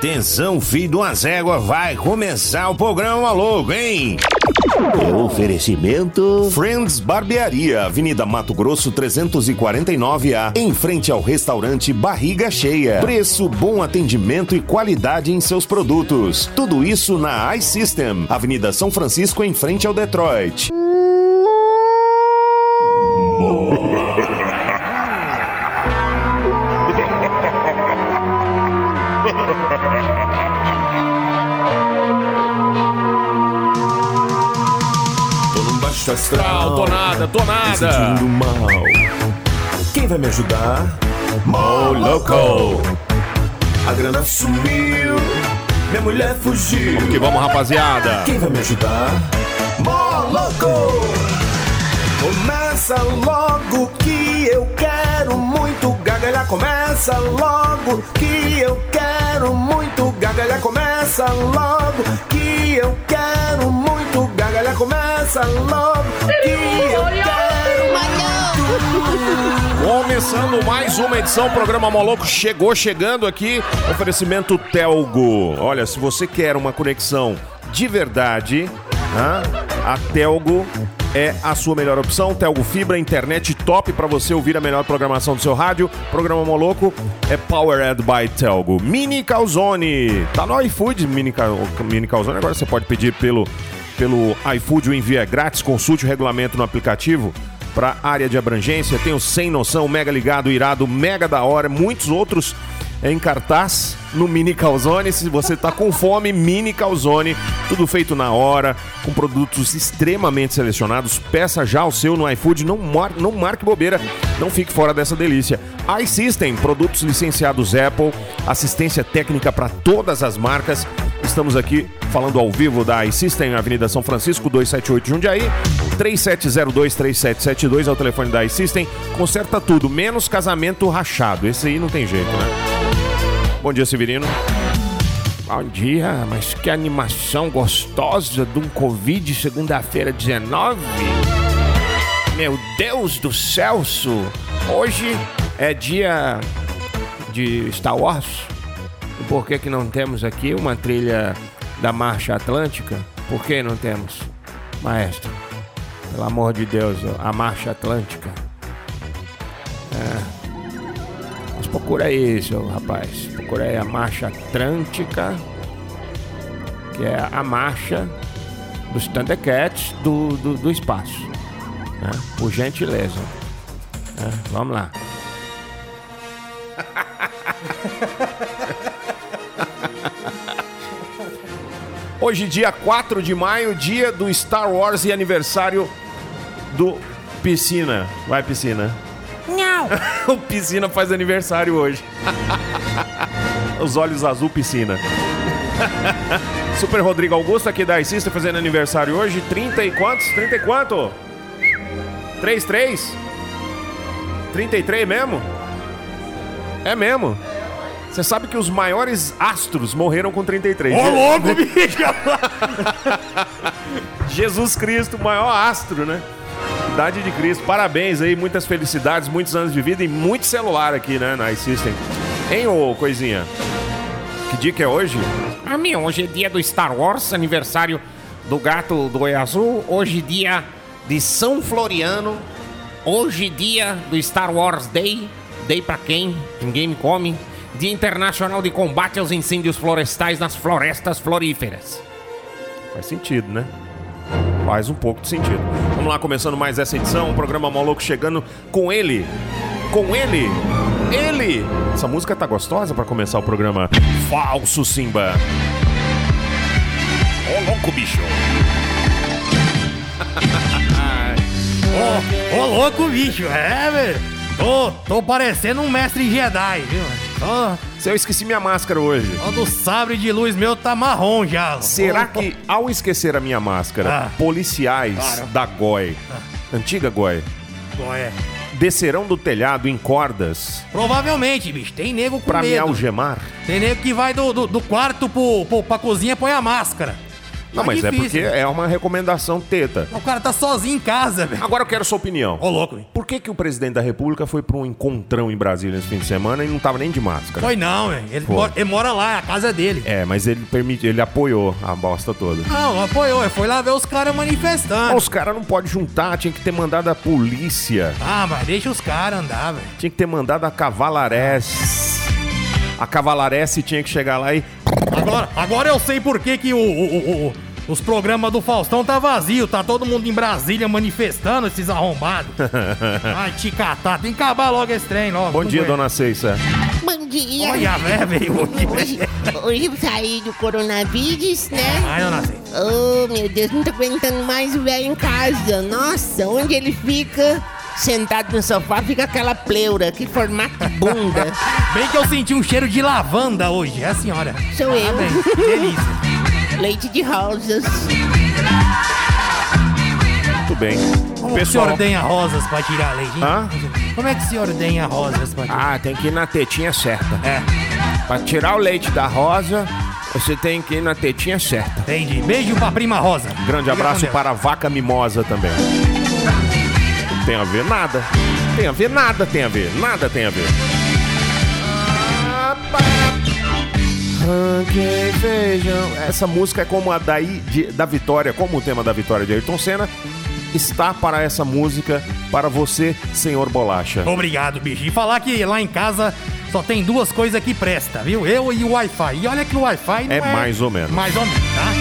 Atenção, filho de uma zégua, vai começar o programa maluco, hein? Oferecimento Friends Barbearia, Avenida Mato Grosso 349A, em frente ao restaurante Barriga Cheia. Preço, bom atendimento e qualidade em seus produtos. Tudo isso na iSystem, Avenida São Francisco, em frente ao Detroit. tô nada, tô nada. sentindo mal. Quem vai me ajudar? Mó louco. A grana sumiu, minha mulher fugiu. Que vamos, rapaziada. Quem vai me ajudar? Mó louco. Começa logo que eu quero muito gargalhar. Começa logo que eu quero muito gargalhar. Começa logo que eu quero. Começa logo que eu quero. Começando mais uma edição, o programa Moloco chegou chegando aqui. Oferecimento Telgo. Olha, se você quer uma conexão de verdade, a Telgo é a sua melhor opção. Telgo Fibra, internet top para você ouvir a melhor programação do seu rádio. Programa Moloco é Powered by Telgo. Mini Calzone. Tá no iFood, Mini, Cal- Mini Calzone. Agora você pode pedir pelo, pelo iFood, o envio é grátis. Consulte o regulamento no aplicativo para área de abrangência. Tem o Sem Noção, Mega Ligado, Irado, Mega da Hora, muitos outros em cartaz no Mini Calzone. Se você tá com fome, Mini Calzone, tudo feito na hora, com produtos extremamente selecionados. Peça já o seu no iFood, não, mar não marque bobeira, não fique fora dessa delícia. iSystem, produtos licenciados Apple, assistência técnica para todas as marcas. Estamos aqui falando ao vivo da iSystem, Avenida São Francisco, 278 Jundiaí. 3702-3772 é o telefone da iSystem. Conserta tudo, menos casamento rachado. Esse aí não tem jeito, né? Bom dia, Severino. Bom dia, mas que animação gostosa de um Covid segunda-feira 19. Meu Deus do Celso! Hoje é dia de Star Wars. E por que, não temos aqui uma trilha da Marcha Atlântica? Por que não temos, maestro? Pelo amor de Deus, a Marcha Atlântica. É. Mas procura aí, seu rapaz. Procura aí a Marcha Atlântica, que é a marcha dos Thundercats do, do, do espaço. né? Por gentileza. É, vamos lá. Hoje, dia 4 de maio, dia do Star Wars e aniversário do Piscina. Vai, Piscina. Não. o Piscina faz aniversário hoje. Os olhos azul, Piscina. Super Rodrigo Augusto aqui da Icista fazendo aniversário hoje. 30 e quantos? 30 e quanto? 33? 33 mesmo? É mesmo? Você sabe que os maiores astros morreram com 33. Ô, louco, bicho! Jesus Cristo, o maior astro, né? Idade de Cristo. Parabéns aí, muitas felicidades, muitos anos de vida e muito celular aqui, né, na iSystem. Hein, ô coisinha? Que dia que é hoje? Ah, meu, hoje é dia do Star Wars, aniversário do gato do Oi Azul. Hoje dia de São Floriano. Hoje dia do Star Wars Day. Day pra quem? Ninguém me come. Dia Internacional de Combate aos Incêndios Florestais nas Florestas Floríferas. Faz sentido, né? Faz um pouco de sentido. Vamos lá, começando mais essa edição, o programa Maluco chegando com ele. Com ele. Ele. Essa música tá gostosa pra começar o programa. Falso Simba. Ô, louco, bicho. Ô, ô, louco, bicho, é, velho. Tô, tô parecendo um mestre Jedi, viu? Tô, Se eu esqueci minha máscara hoje. ó, do sabre de luz meu tá marrom já. Será Opa. que, ao esquecer a minha máscara, Ah. policiais da GOI, antiga GOI, é? descerão do telhado em cordas Provavelmente, bicho, tem nego com pra me medo. algemar? Tem nego que vai do, do, do quarto pro, pro, pra cozinha põe a máscara. Não, Tá mas é difícil, porque é uma recomendação teta. O cara tá sozinho em casa, velho. Agora eu quero sua opinião. Ô, louco, velho. Por que, que o presidente da República foi para um encontrão em Brasília esse fim de semana e não tava nem de máscara? Foi não, velho. Ele, mora- ele mora lá, é a casa dele. É, mas ele permite, ele apoiou a bosta toda. Não, apoiou. Ele foi lá ver os caras manifestando. Os caras não podem juntar, tinha que ter mandado a polícia, Ah, mas deixa os caras andar, velho. tinha que ter mandado a cavalaresse. A cavalaresse tinha que chegar lá e. Agora, agora eu sei por que, que o, o- o- o- os programas do Faustão tá vazio. Tá todo mundo em Brasília manifestando, esses arrombados. Ai, te catar. Tem que acabar logo esse trem, logo. Bom dia, aguento. dona Ceissa. Bom dia. Olha, velho, veio hoje. Hoje, eu saí do coronavírus, né? Ai, dona Cei. Oh, meu Deus, não tô aguentando mais o velho em casa. Nossa, onde ele fica sentado no sofá, fica aquela pleura, que formato bunda. Bem que eu senti um cheiro de lavanda hoje. É a senhora. Sou eu. Que delícia. Leite de rosas. Muito bem. Como que o senhor ordenha rosas pra tirar leite? hein? Hã? Como é que o senhor ordenha rosas pra tirar? Ah, tem que ir na tetinha certa. É, Pra tirar o leite da rosa, você tem que ir na tetinha certa. entendi. Beijo pra prima Rosa. Grande Fica abraço para a vaca mimosa também. Tem a ver nada. Tem a ver nada, tem a ver. Nada tem a ver. Feijão. Essa música é como a daí de- da Vitória, como o tema da Vitória de Ayrton Senna. Está para essa música, para você, senhor Bolacha. Obrigado, bicho. E falar que lá em casa só tem duas coisas que presta, viu? Eu e o Wi-Fi. E olha que o Wi-Fi É é... mais ou menos. Mais ou menos, tá?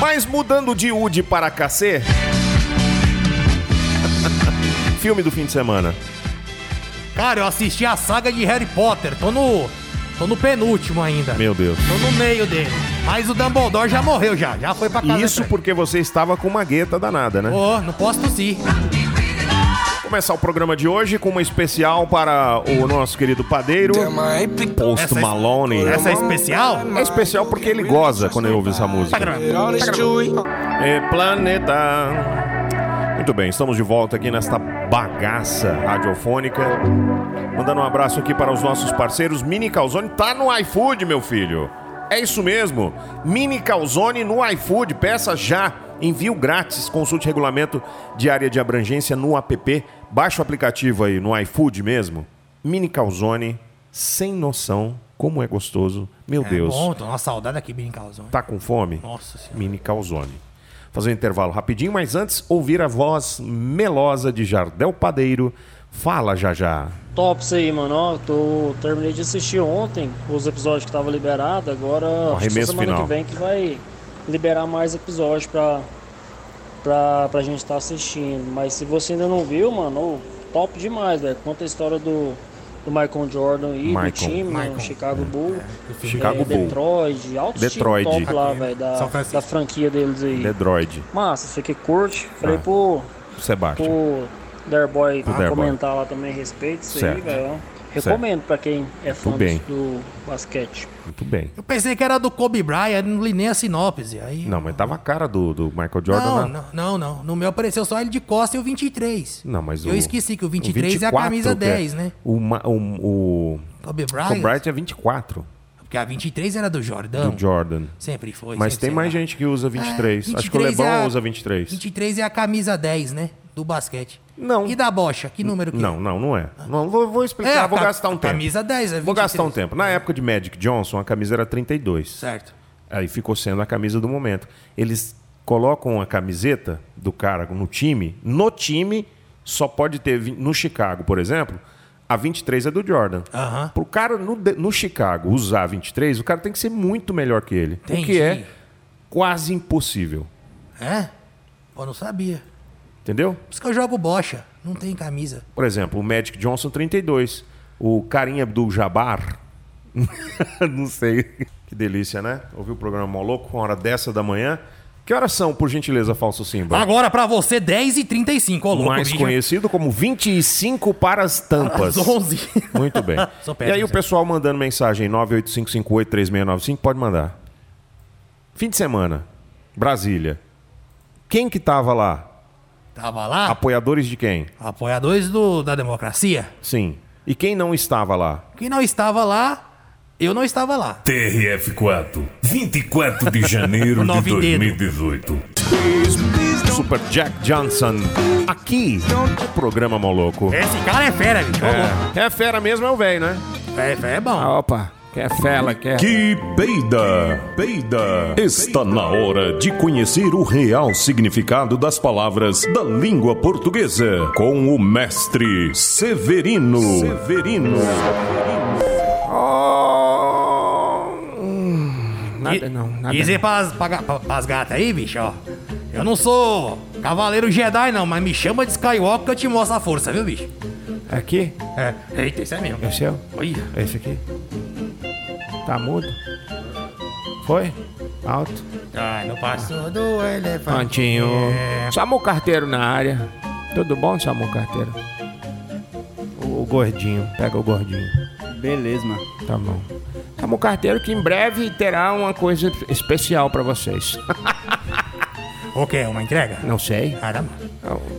Mas mudando de UD para cacê. Filme do fim de semana. Cara, eu assisti a saga de Harry Potter. Tô no... Tô no penúltimo ainda. Meu Deus. Tô no meio dele. Mas o Dumbledore já morreu já. Já foi pra casa. Isso porque você estava com uma gueta danada, né? Ô, não posso tossir. Começar o programa de hoje com uma especial para o nosso querido padeiro, Post Essa é- Malone. Essa é especial? É especial porque ele goza quando ele ouve essa música. É planeta. Muito bem, estamos de volta aqui nesta bagaça radiofônica. Mandando um abraço aqui para os nossos parceiros. Mini Calzone tá no iFood, meu filho. É isso mesmo. Mini Calzone no iFood. Peça já. Envio grátis. Consulte regulamento de área de abrangência no app. Baixa o aplicativo aí no iFood mesmo. Mini Calzone. Sem noção. Como é gostoso. Meu É Deus. bom, tô uma saudade aqui, bem calzão. Tá com fome? Nossa senhora. Mini Calzone. Fazer um intervalo rapidinho, mas antes ouvir a voz melosa de Jardel Padeiro. Fala já já. Top isso aí, mano. Ó, tô, terminei de assistir ontem os episódios que tava liberado. Agora, acho que semana final. que vem que vai liberar mais episódios pra, pra, pra gente estar assistindo. Mas se você ainda não viu, mano, top demais, velho. Conta a história do, do Michael Jordan e Michael. do time, né, Michael. o Chicago Bull. Chicago é, Bull. Detroit, alto Detroit. top lá, velho, da, da franquia deles aí. Dedroid. Massa, você que curte. Falei Ah. pro, Sebastião. pro Derboy Derboy. comentar lá também a respeito disso aí, Certo. velho. Recomendo pra quem é fã bem. do basquete. Muito bem. Eu pensei que era do Kobe Bryant, não li nem a sinopse. Aí... Não, mas tava a cara do, do Michael Jordan Não, na- não, não, não. No meu apareceu só ele de costa e o 23. Não, mas Eu o- esqueci que o o 23 é a 24 camisa que é- 10, né? O, o, o, Kobe Bryant. Bright é 24 Porque a 23 era do Jordão. do Jordan. Sempre foi. Mas sempre tem mais será. gente que usa 23. É, Acho que o 23 Lebron é a- usa 23. 23 é a camisa 10, né? Do basquete. Não. E da bocha? Que número que Não, não, não é. Não, vou, vou é? explicar, a vou ca- gastar um tempo. Camisa 10, é 23. Vou gastar um tempo. Na época de Magic Johnson, a camisa era 32. Certo. Aí ficou sendo a camisa do momento. Eles colocam a camiseta do cara no time. No time, só pode ter. No Chicago, por exemplo, a 23 é do Jordan. Aham. Pro cara no, no Chicago usar a 23, o cara tem que ser muito melhor que ele. O que Entendi. é quase impossível. É? Pô, não sabia. Entendeu? Por isso que eu jogo bocha. Não tem camisa. Por exemplo, o Magic Johnson 32. O Karim Abdul-Jabbar. Não sei. Que delícia, né? Ouvir o programa Mó Louco com hora dessa da manhã. Que horas são, por gentileza, Falso Simba? Agora pra você, 10 e 35 Ô, louco, mais bicho. conhecido como 25 para as tampas. Às 11. Muito bem. E aí o pessoal mandando mensagem 985583695 pode mandar. Fim de semana, Brasília. Quem que tava lá? Tava lá, Apoiadores de quem? apoiadores do, da democracia. Sim. E quem não estava lá? Quem não estava lá, eu não estava lá. TRF4, 24 de janeiro de Nove dedo. 2018. Super Jack Johnson. Aqui, no programa Moloco. Esse cara é fera, bicho. É, é fera mesmo, é o velho, né? É, é, é bom. Ah, opa, quer fela, quer. Que peida, peida. Está na hora de conhecer o real significado das palavras da língua portuguesa com o mestre Severino. Severino. Oh, nada não, nada pras, pra, pra, pras gatas aí, bicho, ó. Eu não sou cavaleiro Jedi, não, mas me chama de Skywalker que eu te mostro a força, viu, bicho? Aqui, É. Eita, isso é mesmo. é o seu? Olha. Esse aqui. Tá mudo? Foi? Alto? Ai, não passou do elefante. Fantinho. É. Samu Carteiro na área. Tudo bom, Samu Carteiro? O, o gordinho, pega o gordinho. Beleza, mano. Tá bom. Samu Carteiro que em breve terá uma coisa especial pra vocês. O quê? Uma entrega? Não sei. Caramba.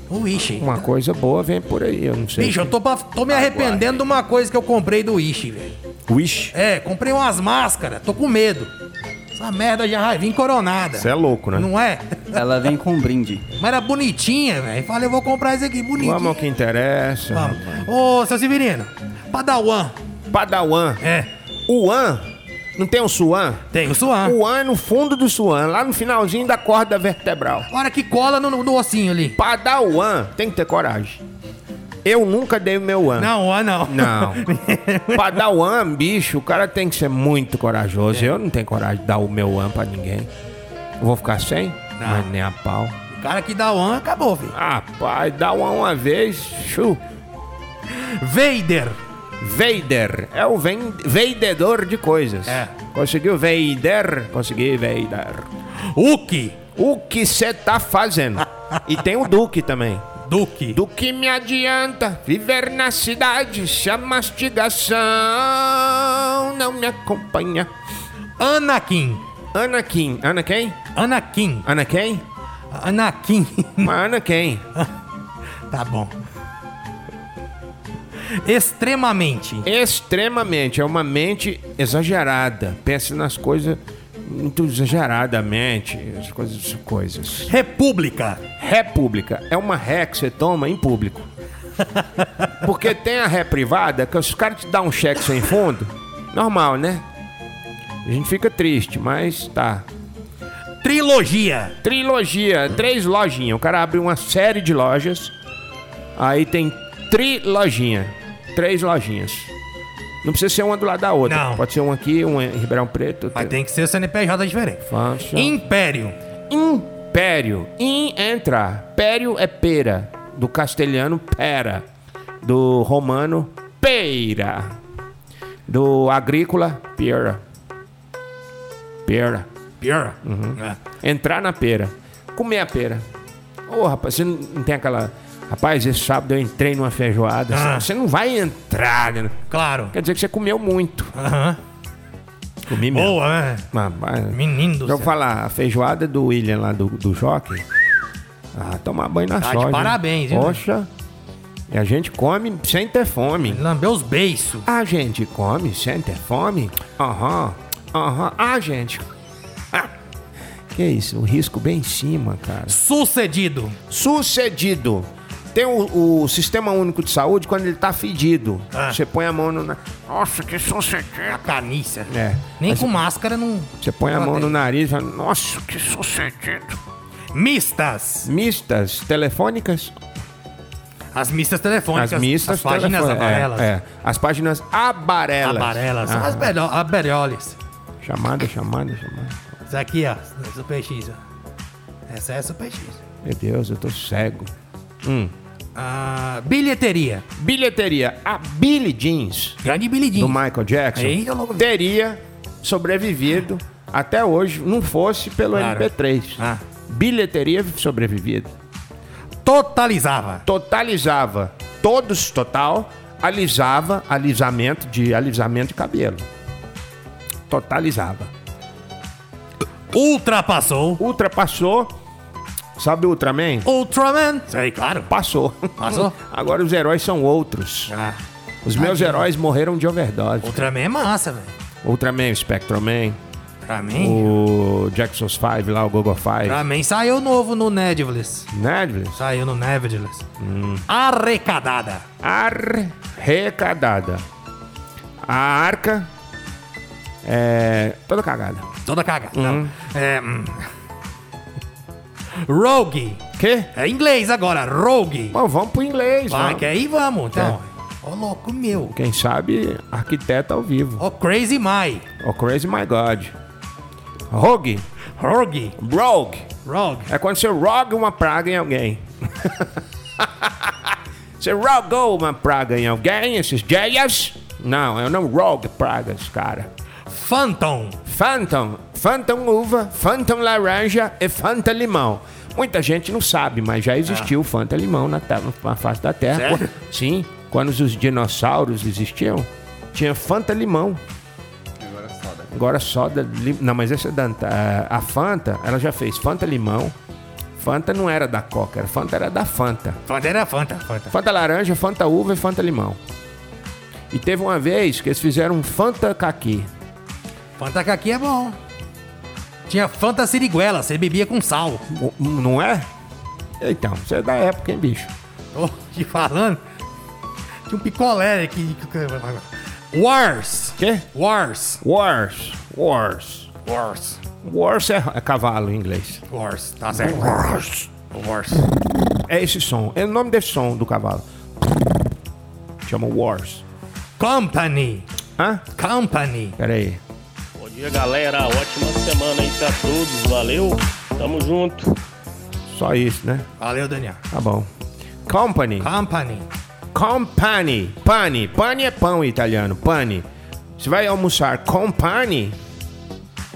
O Wish. Uma coisa boa vem por aí, eu não sei. Bicho, eu tô, pra- tô me arrependendo de uma coisa que eu comprei do Wish, velho. Wish. É, comprei umas máscaras, tô com medo. Essa merda já vai vir coronada. Você é louco, né? Não é? Ela vem com um brinde. Mas era bonitinha, velho. Falei, eu vou comprar esse aqui, bonitinho. Vamos ao que interessa. Vamos. Ô, seu Severino, Padawan. Padawan. É, O An. Não tem o Suan? tem o Suan. O An é no fundo do Suan, lá no finalzinho da corda vertebral. Hora que cola no, no ossinho ali. Padawan tem que ter coragem. Eu nunca dei o meu An. Não, o não. Não. Padawan, bicho, o cara tem que ser muito corajoso. Eu não tenho coragem de dar o meu An pra ninguém. Vou ficar sem? Não. Mas nem a pau. O cara que dá o an, acabou, filho. Rapaz, dá o An uma vez, chu. Vader. Vader é o ven- vendedor de coisas. É. Conseguiu Vader? Consegui Vader. Uki. O que você tá fazendo? e tem o Duque também. Duque. Do que me adianta viver na cidade se a mastigação não me acompanha? Anakin. Anakin. Anakin. Anakin. Mas Ana quem? tá bom. Extremamente. Extremamente. É uma mente exagerada. Pensa nas coisas muito exageradamente. As coisas. coisas. República. República é uma ré que você toma em público. Porque tem a ré privada, que os caras te dão um cheque sem fundo, normal, né? A gente fica triste, mas tá. Trilogia. Trilogia, três lojinhas. O cara abre uma série de lojas, aí tem trilojinha, três lojinhas. Não precisa ser uma do lado da outra. Não. Pode ser uma aqui, uma em Ribeirão Preto. Mas tem que ser CNPJ diferente. Império. Império. In entra. Pério é pera. Do castelhano, pera. Do romano, peira. Do agrícola, pera. Pera. Pior. Uhum. É. Entrar na pera. Comer a pera. Ô, rapaz, você não tem aquela. Rapaz, esse sábado eu entrei numa feijoada. Ah. Você não vai entrar. né? Claro. Quer dizer que você comeu muito. Aham. Comi mesmo. Boa, né? Rapaz, Menino do Deixa eu céu. falar, a feijoada do William lá do, do Jockey. Ah, tomar banho na Tá de soja. parabéns, viu? Poxa. E a gente come sem ter fome. Lambeu os beiços. A gente come sem ter fome? Aham. Aham. A gente. Ah. Que isso, o risco bem em cima, cara. Sucedido. Sucedido. Tem o, o Sistema Único de Saúde quando ele tá fedido. Ah. Você põe a mão no. na- Nossa, que A sucedido. canícia. É. Nem com máscara não. Você põe a mão no nariz e fala, nossa, que sucedido. Mistas. Mistas telefônicas. As mistas telefônicas. As mistas As páginas telefone- amarelas. É, é. As páginas abarelas. Amarelas. Ah, as aberioles. Chamada, chamada, chamada. Essa aqui, ó. Super X, ó. Essa é a Super X. Meu Deus, eu tô cego. Hum. Ah, bilheteria. Bilheteria. A Billie Jeans Grande bilhidinho. do Michael Jackson Eita, louco. teria sobrevivido até hoje, não fosse pelo Claro. MP3. Ah. Bilheteria sobrevivido. Totalizava. Totalizava todos total, alisava, alisamento de alisamento de cabelo. Totalizava. Ultrapassou. Ultrapassou. Sabe o Ultraman? Ultraman. Sei, claro. Passou. Passou? Agora os heróis são outros. Ah, Os meus heróis morreram de overdose. Ultraman é massa, velho. Ultraman, Spectroman. Pra mim? O Jackson's 5 lá, o Gogo 5. Pra mim saiu novo no Netflix. Netflix. Saiu no Netflix. Hum. Arrecadada. Arrecadada. A arca é toda cagada. Toda cagada. Não. É. hum. Rogue. Quê? É inglês agora, Rogue. Bom, vamos pro inglês. Vai, vamos. que aí vamos, então. Ô, louco meu. Quem sabe arquiteto ao vivo. Ô, Crazy My. Oh, crazy my God. Rogue. Rogue. Rogue. Rogue. É quando você roga uma praga em alguém. você rogou uma praga em alguém, esses dias? Não, eu não rogo pragas, cara. Phantom. Phantom. Phantom uva, Phantom laranja e Fanta limão. Muita gente não sabe, mas já existiu Fanta limão na, na face da Terra. Sério? Sim, quando os dinossauros existiam, tinha Fanta limão. Agora soda. lim- Não, mas essa é da a, a Fanta, ela já fez Fanta limão. Fanta não era da Coca, era Fanta era da Fanta. Fanta era Fanta. Fanta. Fanta laranja, Fanta uva e Fanta limão. E teve uma vez que eles fizeram um Fanta caqui. Fanta aqui é bom. Tinha Fanta Siriguela, você bebia com sal. Não é? Então, você é da época, hein, bicho? Tô te falando. Tinha um picolé aqui. Wars. Quê? Wars. Wars. Wars. Wars. Wars é, é cavalo em inglês. Wars. Tá certo. Wars. Wars. É esse som. É o nome desse som do cavalo. Chama Wars. Company. Hã? Company. Pera aí. Bom dia, galera. Ótima semana aí pra todos. Valeu. Tamo junto. Só isso, né? Valeu, Daniel. Tá bom. Company. Company. Company. Pane. Pane é pão em italiano. Pane. Você vai almoçar com pane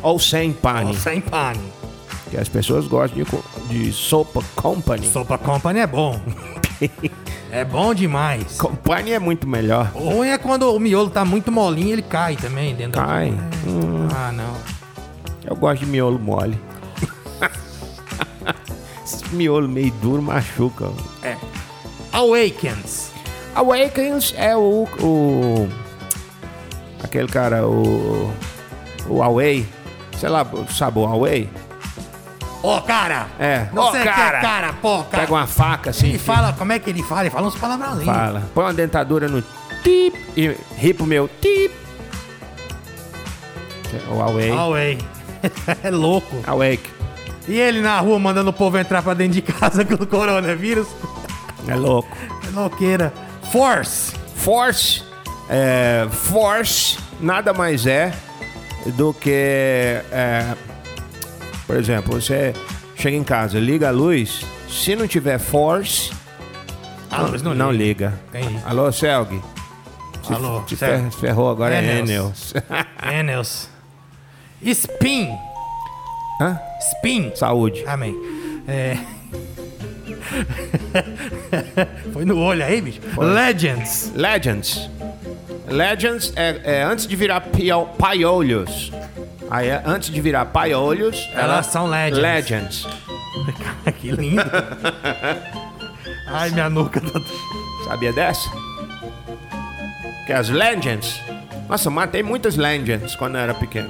ou sem pane? Sem pane. Porque as pessoas gostam de, de sopa company. Sopa Company é bom. é bom demais. Company é muito melhor. O ruim é quando o miolo tá muito molinho, ele cai também dentro Cai. do... Hum, Ah, não. eu gosto de miolo mole. Esse miolo meio duro machuca. É. Awakens. Awakens é o, o. Aquele cara, o. O Away. Sei lá, sabe o Away? Ô, cara! É. Você Ô, que cara! é cara, pô, cara. Pega uma faca assim. Ele fala, como é que ele fala? Ele fala uns palavrãozinhos. Fala. Põe uma dentadura no tip e ri pro meu tip. O Away. Away. é louco. Awake. E ele na rua mandando o povo entrar pra dentro de casa com o coronavírus. É louco. É louqueira. Force. Force. É, force nada mais é do que. é, por exemplo, você chega em casa, liga a luz. Se não tiver force, A luz não liga. Entendi. Alô, Selg? Se, Alô, fer- ferrou agora é Enels. Enels. Spin. Hã? Spin. Saúde. Amém. É. Foi no olho aí, bicho. Legends. Legends. Legends é, é antes de virar pio, paiolhos. Aí, é, antes de virar paiolhos, Elas são legends. Legends. que lindo. Ai, minha nuca tá. Sabia dessa? Que as Legends. Nossa, matei muitas Legends quando eu era pequeno.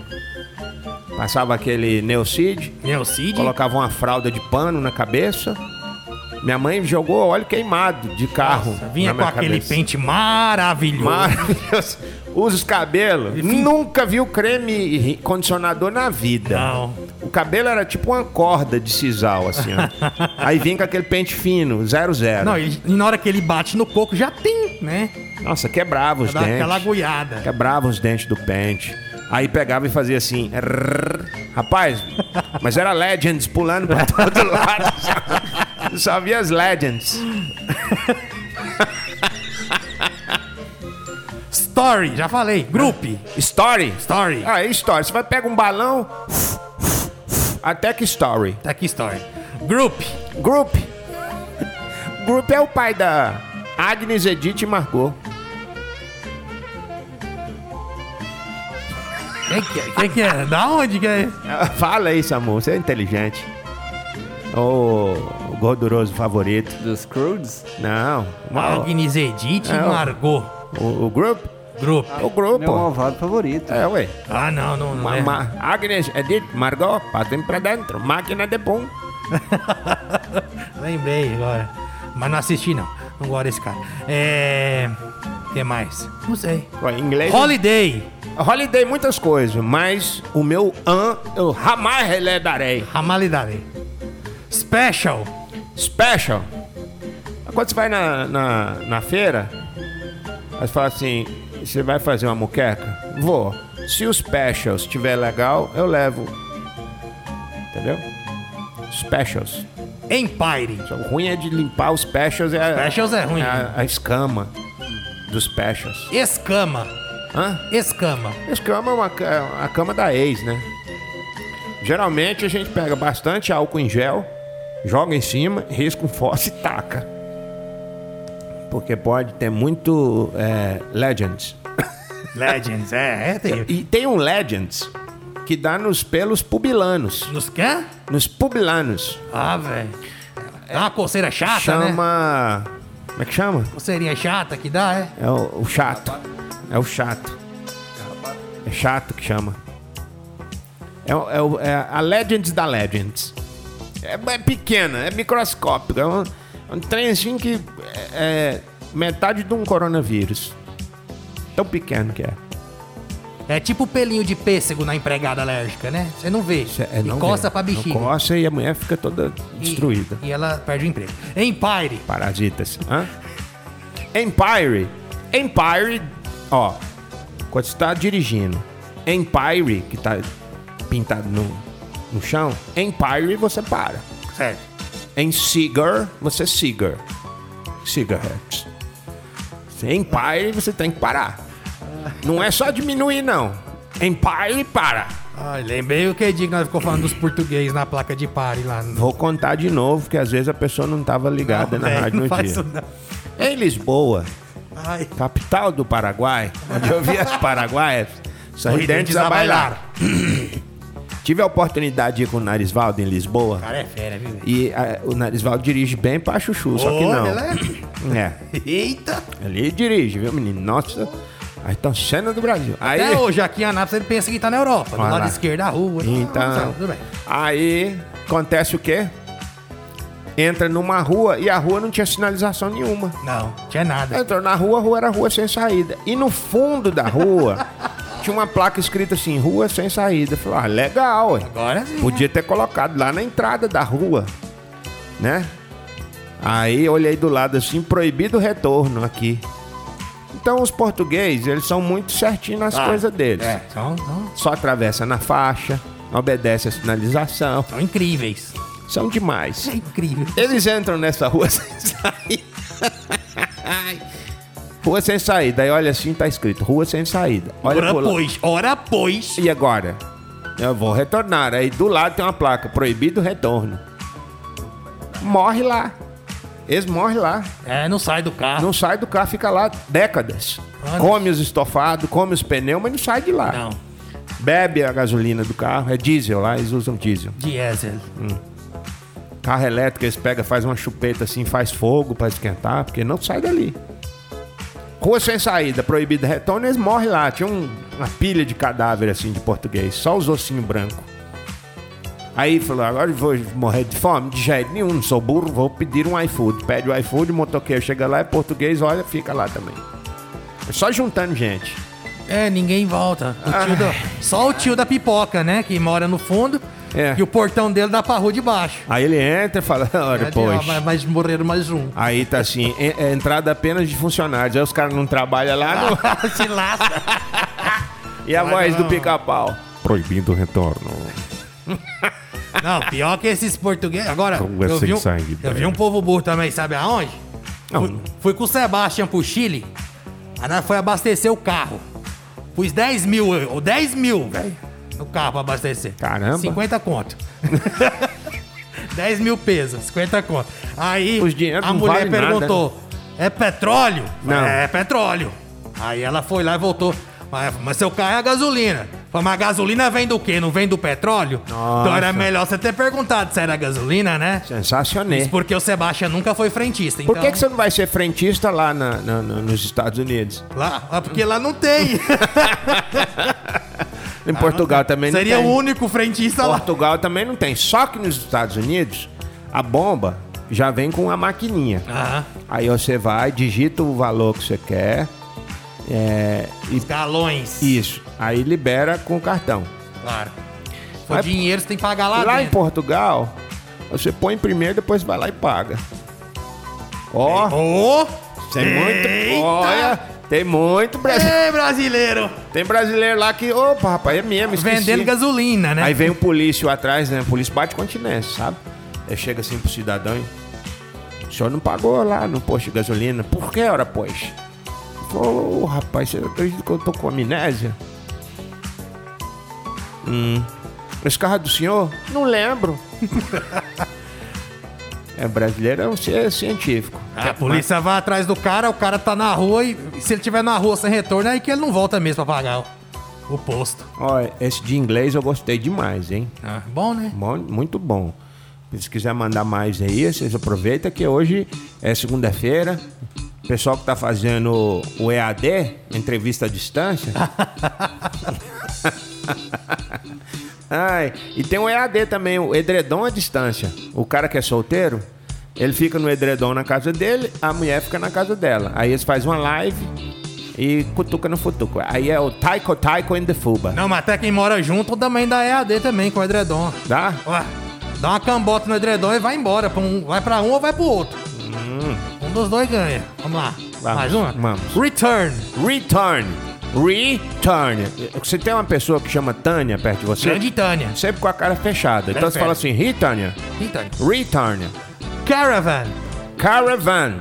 Passava aquele Neocid, Meu Cid. colocava uma fralda de pano na cabeça. Minha mãe jogou óleo queimado de carro. Nossa, vinha com minha aquele cabeça. pente maravilhoso. Maravilhoso. Usa os cabelos. Enfim. Nunca viu creme condicionador na vida. Não. O cabelo era tipo uma corda de sisal, assim, ó. Aí vinha com aquele pente fino, zero zero. Não, e na hora que ele bate no coco, já tem, né? Nossa, quebrava os Dá dentes. aquela agulhada. Quebrava os dentes do pente. Aí pegava e fazia assim. Rapaz, mas era Legends pulando pra todo lado. Só via as Legends. Story, já falei. Group. Story. Story. Ah, é Story. Você vai pegar um balão. Até que Story. Tá aqui, Story. Group. Group. Group é o pai da Agnes, Edith e Margot. Quem que é? Quem que é? Da onde que é? Fala aí, Samu. Você é inteligente. O, o gorduroso favorito. Dos Crudes? Não. Agnes Edith e Margot. O, o Group Grupo. É o grupo. Meu malvado favorito. É, ué. Ah, não, não, não Ma, é. ma, Agnes, Edith, Margot, passem pra dentro. Máquina de pum. Lembrei agora. Mas não assisti, não. Não gosto desse cara. É. O que mais? Não sei. Ué, em inglês. Holiday. Holiday, muitas coisas, mas o meu an eu jamais reledarei. Ramalidade. Special. Special. Quando você vai na, na, na feira, aí você fala assim: você vai fazer uma muqueca? Vou. Se o special estiver legal, eu levo. Entendeu? Specials. Empire. O ruim é de limpar os specials, é, Specials é ruim. a, a escama dos specials. Escama. Hã? Escama. Escama é uma, a cama da ex, né? Geralmente a gente pega bastante álcool em gel, joga em cima, risca um fósforo e taca. Porque pode ter muito é, Legends. Legends, é, é tem. E tem um Legends que dá nos pelos pubilanos. Nos quê? Nos pubilanos. Ah, velho. É uma coceira chata, né? chama. Como é que chama? Coceirinha chata que dá, é? É o, o chato. É o chato. É chato que chama. É, é é a Legends da Legends. É, é pequena, é microscópica. É um, é um trem assim que é, é metade de um coronavírus. Tão pequeno que é. É tipo pelinho de pêssego na empregada alérgica, né? Você não vê. Cê- é, e não coça vê. pra bexiga. Não coça e a mulher fica toda E- destruída. E, ela perde o emprego. Empire. Parasitas. Hã? Empire. Empire, ó. Quando você tá dirigindo, Empire, que tá pintado no, no chão, Empire você para. Certo. Em Cigar, você Cigar. Cigarettes. Empire, você tem que parar. Não é só diminuir, não. Empire, para. Ai, lembrei o que dia que nós ficou falando dos portugueses na placa de pare lá. No... Vou contar de novo, porque às vezes a pessoa não tava ligada Não, na rádio no dia. isso não. Em Lisboa, Ai. capital do Paraguai, onde eu vi as paraguaias sorridentes a bailar. Tive a oportunidade de ir com o Narisvaldo em Lisboa. O cara é fera, viu? velho? E ah, o Narisvaldo dirige bem pra chuchu, só que não. ele É, Eita! ele dirige, viu, menino? Nossa, aí estão cena do Brasil. Aí, Até hoje aqui em Anápolis ele pensa que tá na Europa, do lado lá. esquerdo da rua. Então, tudo bem. aí acontece o quê? Entra numa rua e a rua não tinha sinalização nenhuma. Não, tinha nada. Entrou na rua, a rua era rua sem saída. E no fundo da rua tinha uma placa escrita assim, rua sem saída. Eu falei, ah, legal, ué. Agora sim. Podia ter colocado lá na entrada da rua, né? Aí olhei do lado assim, proibido o retorno aqui. Então os portugueses, eles são muito certinhos nas Ah, coisas deles. É, são, são, Só atravessa na faixa, obedece a sinalização. são incríveis. São demais. É incrível. Eles entram nessa rua sem saída. rua sem saída. Aí olha assim, tá escrito rua sem saída. Olha Ora pois, ora pois. E agora? Eu vou retornar. Aí do lado tem uma placa, proibido retorno. Morre lá. Eles morrem lá. É, não sai do carro. Não sai do carro, fica lá décadas. Olha. Come os estofados, come os pneus, mas não sai de lá. Não. Bebe a gasolina do carro. É diesel lá, eles usam diesel. Diesel. Carro elétrico, eles pegam, faz uma chupeta assim, faz fogo pra esquentar, porque não sai dali. Rua sem saída, proibido retorno, eles morrem lá. Tinha um- uma pilha de cadáver assim de português, só os ossinhos brancos. Aí falou: agora eu vou morrer de fome? De jeito nenhum, não sou burro, vou pedir um iFood. Pede o iFood, o motoqueiro chega lá, é português, olha, fica lá também. É só juntando gente. É, ninguém volta. O tio da- só o tio da pipoca, né? Que mora no fundo. É. E o portão dele dá pra rua de baixo. Aí ele entra e fala: olha, É, pois. mas, mas morreram mais um. Aí tá assim, é, é entrada apenas de funcionários. Aí os caras não trabalham lá, não. Se lasca. E a Vai, voz do pica-pau? Proibindo o retorno. Não, pior que esses portugueses. Agora, Rua eu vi, um, saída. eu vi um povo burro também, sabe aonde? Não. Fui, fui com o Sebastian pro Chile. Aí nós foi abastecer o carro. Pus 10 mil, ou 10 mil, velho, no carro pra abastecer. Caramba. 50 conto. 10 mil pesos, 50 conto. Aí a mulher valem nada, perguntou: é petróleo? Não. É petróleo. Aí ela foi lá e voltou. Mas, mas seu carro é a gasolina. Falei, Mas a gasolina vem do quê? Não vem do petróleo? Então era melhor você ter perguntado se era gasolina, né? Sensacional. Isso porque o Sebastião nunca foi frentista. Então, Por que, que você não vai ser frentista lá na- na- na- nos Estados Unidos? Lá, ah, porque lá não tem. Em Portugal também não Ah, Seria tem. o único frentista lá. Portugal também não tem. Só que nos Estados Unidos, a bomba já vem com a maquininha. Aham. Aí você vai, digita o valor que você quer. É, e Galões. isso. Aí libera com o cartão. Claro. O dinheiro você tem que pagar lá, Lá em dentro. Portugal, você põe primeiro, depois vai lá e paga. Ó, Ô! tem muito. Eita! Olha, tem muito brasileiro. Ei, brasileiro! Tem brasileiro lá que, opa, rapaz, é mesmo, esqueci. Vendendo gasolina, né? Aí vem o polício atrás, né? O polício bate continência, sabe? Aí chega assim pro cidadão e... O senhor não pagou lá no posto de gasolina. Por que, ora, pois? Falou, ô, rapaz, você acredita que eu tô com amnésia? Hum. Esse carro é do senhor? Não lembro. é brasileiro, é um ci- científico. A polícia vai atrás do cara, o cara tá na rua e se ele tiver na rua sem retorno, é aí que ele não volta mesmo pra pagar o, o posto. Olha, esse de inglês eu gostei demais, hein? Ah, bom, né? Bom, muito bom. Se quiser mandar mais aí, vocês aproveitam que hoje é segunda-feira. O pessoal que tá fazendo o EAD, entrevista à distância. Ai, e tem o EAD também, o edredom à distância. O cara que é solteiro, ele fica no edredom na casa dele, a mulher fica na casa dela. Aí eles fazem uma live e cutuca no futuco. Aí é o Taiko Taiko and the Fuba. Não, mas até quem mora junto também dá EAD também com o edredom. Dá? Ué, dá uma cambota no edredom e vai embora. Pra um, vai pra um ou vai pro outro. Um dos dois ganha. Vamos lá. Hum. Vamos, Mais uma? vamos. Return. Return. Return. Você tem uma pessoa que chama Tânia perto de você? Grande Tânia. Sempre com a cara fechada. Então você fala assim, Ritânia. Return. Return. Caravan. Caravan.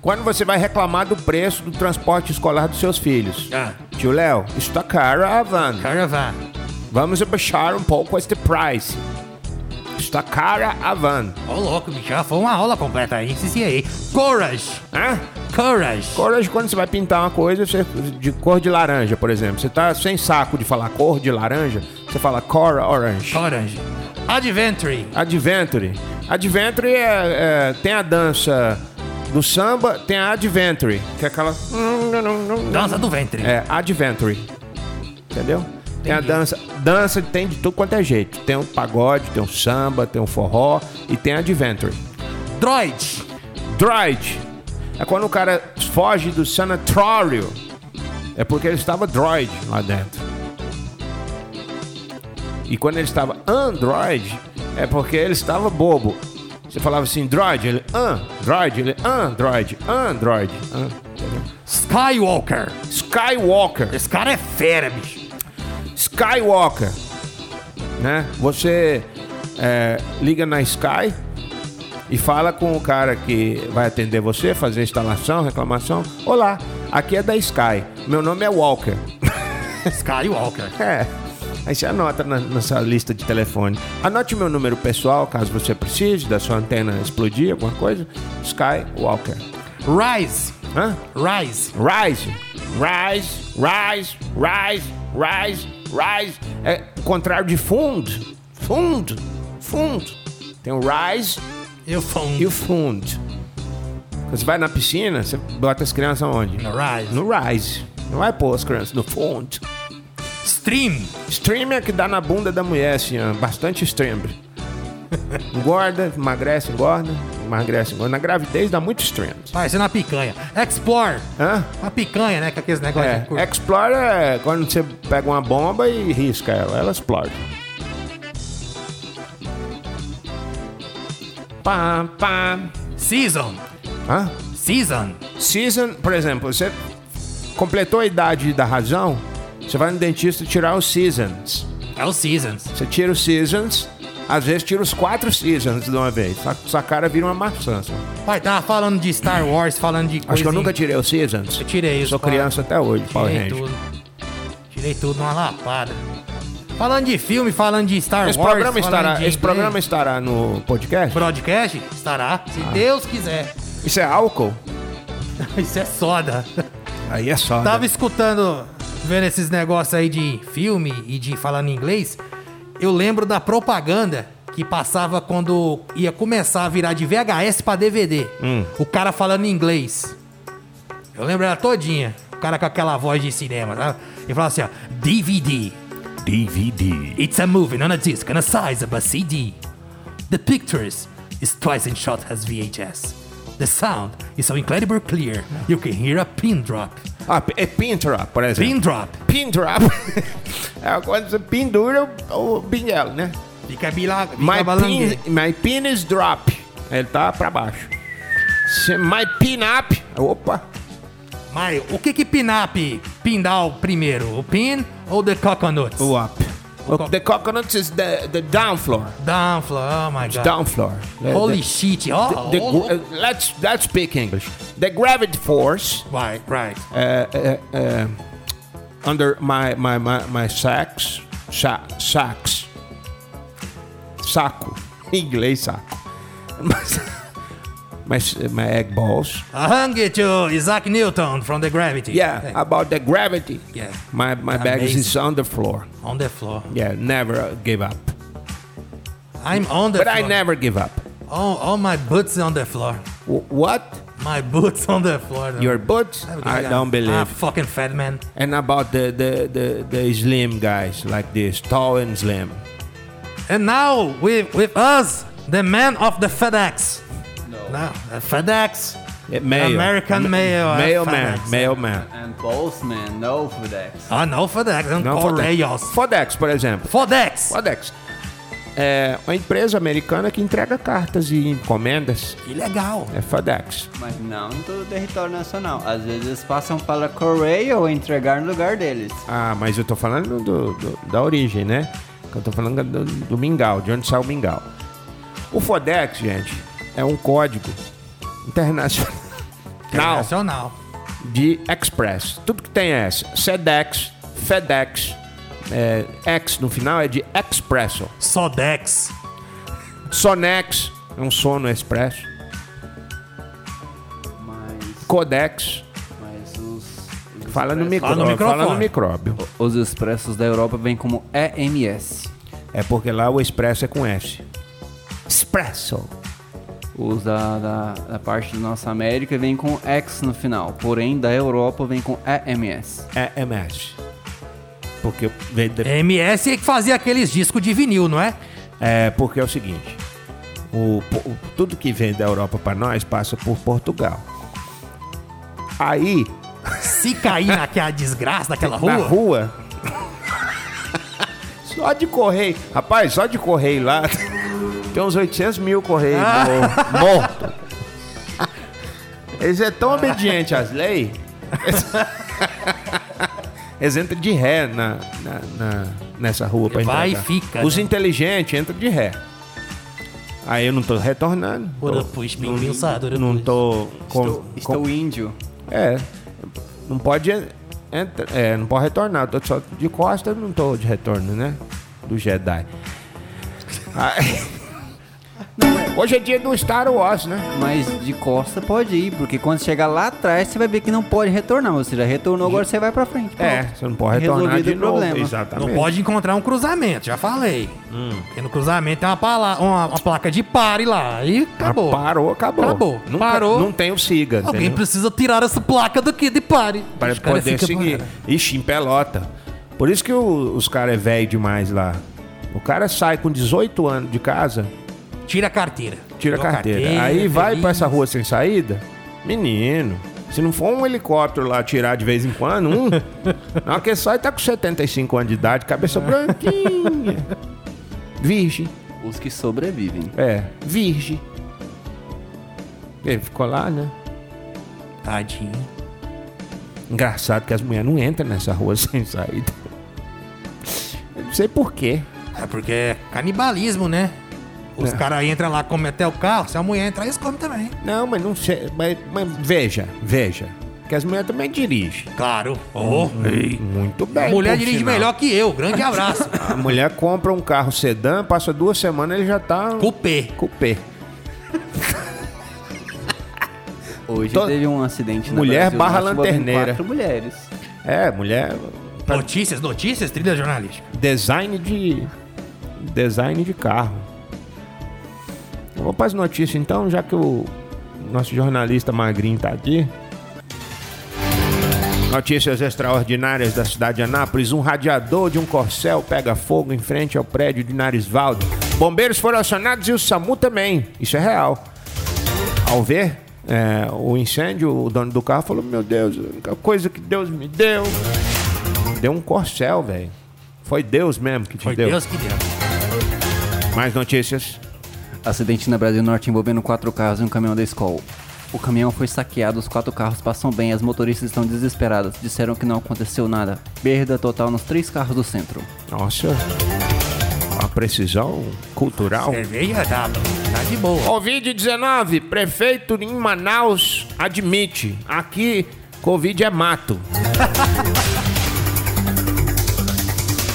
Quando você vai reclamar do preço do transporte escolar dos seus filhos. Ah. Tio Léo, está caravan. Caravan. Vamos abaixar um pouco este price. Está cara a van. Ô, louco, bicho. Já foi uma aula completa aí. Sim, aí. Courage. Hã? Courage. Coragem, quando você vai pintar uma coisa você- de cor de laranja, por exemplo. Você tá sem saco de falar cor de laranja, você fala cor orange. Courage. Adventure. Adventure. Adventure é, é- tem a dança do samba, tem a Adventure, que é aquela. Dança do ventre. É, Adventure. Entendeu? Tem a dança. Dança tem de tudo quanto é jeito. Tem um pagode, tem um samba, tem um forró e tem Adventure. Droid. Droid. É quando o cara foge do sanatório. É porque ele estava droid lá dentro. E quando ele estava android, é porque ele estava bobo. Você falava assim, droid, ele, ah, droid, ele, android, android. Skywalker. Skywalker. Esse cara é fera, bicho. Skywalker. Né? Você é, liga na Sky e fala com o cara que vai atender você, fazer instalação, reclamação. Olá, aqui é da Sky. Meu nome é Walker. Skywalker. É. Aí você anota na, sua lista de telefone. Anote meu número pessoal, caso você precise da sua antena explodir, alguma coisa. Skywalker. Rise. Hã? Rise. Rise. Rise, rise, rise, rise, rise. É o contrário de fundo. Fundo. Fundo. Tem o rise Eu fundo. e o fundo. Você vai na piscina, você bota as crianças onde? No Rise. No rise. Não vai pôr as crianças no fundo. Stream. Stream é que dá na bunda da mulher, assim, ó, bastante stream. Engorda, emagrece, engorda, emagrece. Na gravidez dá muito stream. Vai ser na picanha. Explore. Hã? Uma picanha, né? Com aqueles negócios É, de explore é quando você pega uma bomba e risca ela, ela explode. Pam, pam. Season. Hã? Season. Season, por exemplo, você completou a idade da razão, você vai no dentista tirar os seasons. É o Seasons. Você tira os seasons, às vezes tira os quatro seasons de uma vez. Sua, sua cara vira uma maçã. só. Pai, tava falando de Star Wars, falando de coisa. Acho que eu nunca tirei os seasons. Eu tirei isso. Sou criança até hoje, Power Tirei Ranger. tudo. Tirei tudo numa lapada. Falando de filme, falando de Star Esse Wars. programa, falando estará, de esse programa estará no podcast? Broadcast? Estará. Se Deus quiser. Isso é álcool? Isso é soda. Aí é só. Tava escutando vendo esses negócios aí de filme e de falando inglês, eu lembro da propaganda que passava quando ia começar a virar de VHS pra DVD. O cara falando inglês. Eu lembro ela todinha. O cara com aquela voz de cinema, tá? Ele falava assim, ó, DVD. DVD. It's a movie on a disc on a size of a CD. The pictures is twice as shot as VHS. The sound is so incredibly clear you can hear a pin drop. Ah, é pin drop, por exemplo. Pin drop. Pin drop. é quando você pendura o pinguelo, né? Fica, bila, fica My pin, my pin is drop. Ele tá pra baixo. My pin up. Opa. Mas o que que pin-up, pin down primeiro? O pin ou the coconut? O up. The coconut is the, the down floor. Down floor, oh my god. Down floor. The- Holy the- shit, oh, the- oh, uh, let's let's speak English. The gravity force Right, right. uh, uh, uh, under my my my, my sacks sa sacks saco em inglês saco mas my, my egg balls uh-huh, I hung it to Isaac Newton from the gravity. yeah about the gravity Yeah. my my bag is on the floor On the floor. yeah never give up I'm on the but floor. I never give up All, all my boots on the floor. W- what My boots on the floor. your boots I don't believe I'm a fucking fat man. and about the, the the the slim guys like this tall and slim And now with with us, the man of the FedEx. No. the FedEx. Yeah, mail. American Ma- mail, uh, Mailman. FedEx. Mailman. And Postman, no FedEx. Ah, não FedEx, não, Não, Correios. Fodex, por exemplo. FedEx. Fodex. É uma empresa americana que entrega cartas e encomendas. Que legal. É Fodex. Mas não em todo o território nacional. Às vezes eles passam para correio ou entregar no lugar deles. Ah, mas eu tô falando do, do- da origem, né? Eu tô falando do, do mingau, de onde sai o mingau. O Fodex, gente, é um código internacional Internacional. de Express. Tudo que tem S. Sedex, FedEx, é, X no final é de Expresso. Sodex. Sonex, é um sono expresso. Mas, Codex, mas os, os fala no, micro, Fala no fala no microfone. micróbio. Os expressos da Europa vêm como EMS. É porque lá o expresso é com S. Espresso. Os da, da, da parte da nossa América vêm com X no final. Porém, da Europa vem com EMS. É MS. Porque vem de- MS é que fazia aqueles discos de vinil, não é? é porque é o seguinte, o, o- tudo que vem da Europa para nós passa por Portugal. Aí, Se cair naquela desgraça daquela rua. na rua, só de correio, rapaz, só de correio lá, tem uns 800 mil correios mor- mortos. Eles é tão obedientes às leis, eles, entram de ré na, na- na- nessa rua para Vai e fica, Os né? inteligentes entram de ré. Aí eu não tô retornando. Ora, Tô- pois, bem pensado, ora, não tô com, Estou, com- estou índio. é, não pode en- entra, é, não pode retornar. Tô só de costa, não tô de retorno, né? Do Jedi. Aí- Hoje é dia do Star Wars, né? Mas de costa pode ir, porque quando chegar lá atrás você vai ver que não pode retornar. Você já retornou, agora você vai pra frente. É, Pronto. você não pode retornar Resolvido de o novo. problema. Exatamente. Não pode encontrar um cruzamento, já falei. Porque no cruzamento tem uma, pala- uma- uma placa de pare lá. Aí acabou. Ah, Parou, acabou. Acabou. Nunca- Parou. Não tem o siga. Alguém entendeu? precisa tirar essa placa daqui de pare. Para Os caras poder ficam seguir. parando. Ixi, em pelota. Por isso que o- os caras é velho demais lá. O cara sai com 18 anos de casa, Tira a carteira. tira a Tirou carteira. Aí vai feliz. pra essa rua sem saída, menino. Se não for um helicóptero lá tirar de vez em quando, um. na hora que sai, tá com 75 anos de idade, cabeça branquinha. Virgem. Os que sobrevivem. É, virgem. Ele ficou lá, né? Tadinho. Engraçado que as mulheres não entram nessa rua sem saída. Eu não sei porquê. É porque é canibalismo, né? Os É. caras entram lá, comem até o carro. Se a mulher entrar, eles comem também. Não, mas não sei. Mas, mas veja, veja. Que as mulheres também dirigem. Claro. Oh, Muito bem. a mulher por dirige sinal. melhor que eu. Grande abraço. A mulher compra um carro sedã, passa duas semanas ele já tá Cupê. cupê. Hoje To- teve um acidente na Mulher Brasil barra Norte envolvendo lanterneira. quatro mulheres. É, mulher Notícias, notícias, trilha jornalística. design de. Design de carro. Eu vou para as notícias então, já que o nosso jornalista magrinho tá aqui. Notícias extraordinárias da cidade de Anápolis. Um radiador de um corcel pega fogo em frente ao prédio de Narisvaldo. Bombeiros foram acionados e o SAMU também. Isso é real. Ao ver é, o incêndio, o dono do carro falou: Meu Deus, a única coisa que Deus me deu. Deu um corcel, velho. Foi Deus mesmo que te Foi deu. Deus que deu. Mais notícias. Acidente na Brasil Norte envolvendo quatro carros e um caminhão da escola. O caminhão foi saqueado, os quatro carros passam bem, as motoristas estão desesperadas. Disseram que não aconteceu nada. Perda total nos três carros do centro. Nossa. A precisão cultural. Cerveja dá, tá de boa. Covid-19, prefeito em Manaus admite. Aqui, Covid é mato.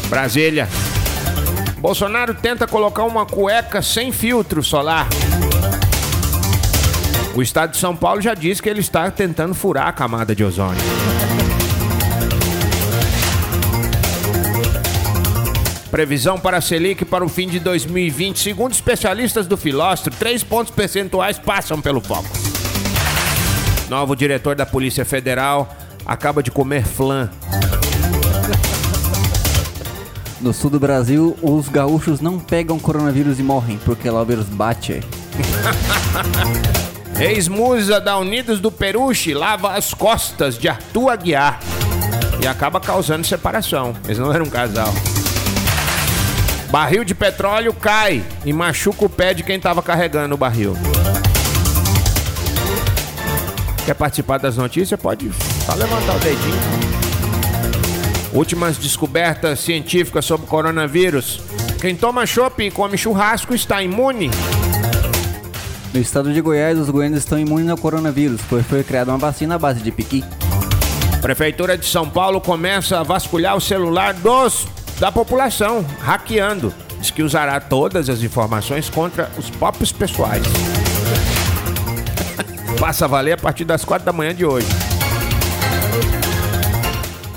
Brasília. Bolsonaro tenta colocar uma cueca sem filtro solar. O estado de São Paulo já disse que ele está tentando furar a camada de ozônio. Previsão para a Selic para o fim de 2020. Segundo especialistas do Filóstro, três pontos percentuais passam pelo foco. Novo diretor da Polícia Federal acaba de comer flan. No sul do Brasil, os gaúchos não pegam coronavírus e morrem, porque lá o vírus bate. Ex-musa da Unidos do Peruche lava as costas de Arthur Aguiar e acaba causando separação. Eles não eram um casal. Barril de petróleo cai e machuca o pé de quem estava carregando o barril. Quer participar das notícias? Pode só levantar o dedinho. Últimas descobertas científicas sobre o coronavírus. Quem toma chopp e come churrasco está imune. No estado de Goiás, os goianos estão imunes ao coronavírus, pois foi criada uma vacina à base de piqui. Prefeitura de São Paulo começa a vasculhar o celular dos da população, hackeando. Diz que usará todas as informações contra os próprios pessoais. Passa a valer a partir das quatro da manhã de hoje.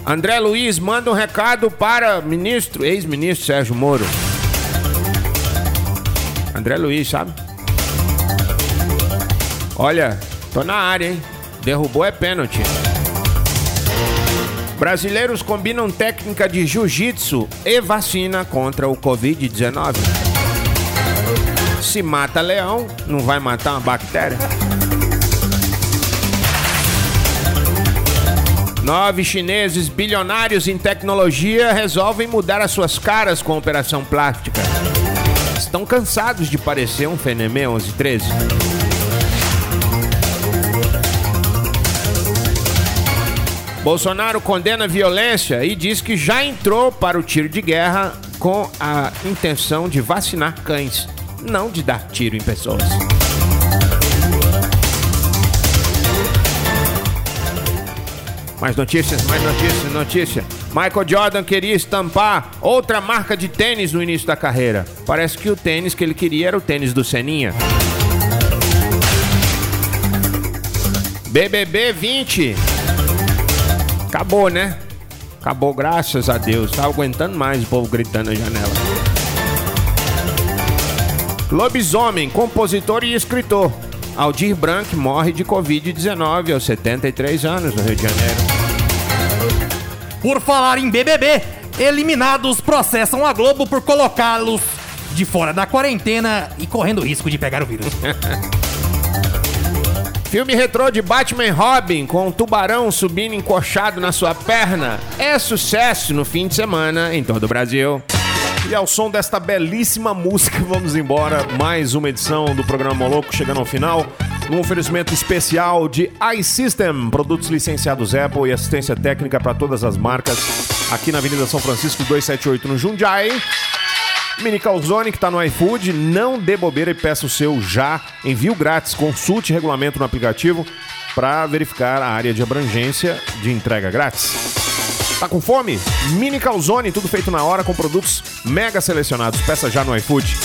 André Luiz manda um recado para ministro, ex-ministro Sérgio Moro. André Luiz, sabe? Olha, tô na área, hein? Derrubou é pênalti. Brasileiros combinam técnica de jiu-jitsu e vacina contra o Covid-19. Se mata leão, não vai matar uma bactéria? Nove chineses bilionários em tecnologia resolvem mudar as suas caras com a operação plástica. Estão cansados de parecer um Fenemê 1113. Bolsonaro condena a violência e diz que já entrou para o tiro de guerra com a intenção de vacinar cães, não de dar tiro em pessoas. Mais notícias, mais notícias, notícia. Michael Jordan queria estampar outra marca de tênis no início da carreira. Parece que o tênis que ele queria era o tênis do Seninha. BBB 20. Acabou, né? Acabou, graças a Deus. Tá aguentando mais o povo gritando na janela. Lobisomem, compositor e escritor. Aldir Blanc morre de Covid-19 aos 73 anos no Rio de Janeiro. Por falar em BBB, eliminados processam a Globo por colocá-los de fora da quarentena e correndo risco de pegar o vírus. Filme retrô de Batman Robin com um tubarão subindo encoxado na sua perna é sucesso no fim de semana em todo o Brasil. E ao som desta belíssima música, vamos embora. Mais uma edição do programa Moloco chegando ao final. Um oferecimento especial de iSystem, produtos licenciados Apple e assistência técnica para todas as marcas. Aqui na Avenida São Francisco 278 no Jundiaí. Mini Calzone, que está no iFood, não dê bobeira e peça o seu já. Envio grátis, consulte regulamento no aplicativo para verificar a área de abrangência de entrega grátis. Tá com fome? Mini Calzone, tudo feito na hora com produtos mega selecionados. Peça já no iFood.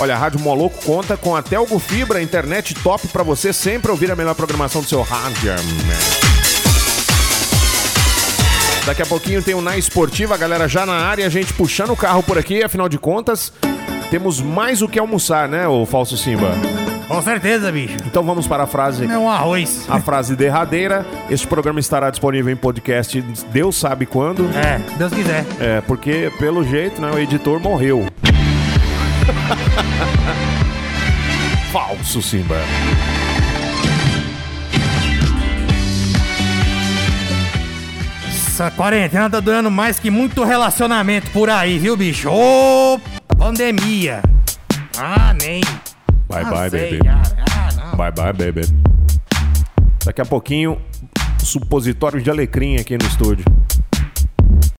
Olha, a Rádio Moloco conta com a Telgo Fibra, internet top para você sempre ouvir a melhor programação do seu rádio. Daqui a pouquinho tem o Na Esportiva, a galera já na área, a gente puxando o carro por aqui, afinal de contas, temos mais o que almoçar, né, o Falso Simba? Com certeza, bicho. Então vamos para a frase. É um arroz. A frase derradeira. Este programa estará disponível em podcast, Deus sabe quando. É, Deus quiser. É, porque pelo jeito, né, o editor morreu. Falso Simba. Essa quarentena tá durando mais que muito relacionamento por aí, viu, bicho? Ô, pandemia. Ah, nem. Bye Ah, bye, baby. Ah. Bye bye, baby. Daqui a pouquinho, supositório de alecrim aqui no estúdio.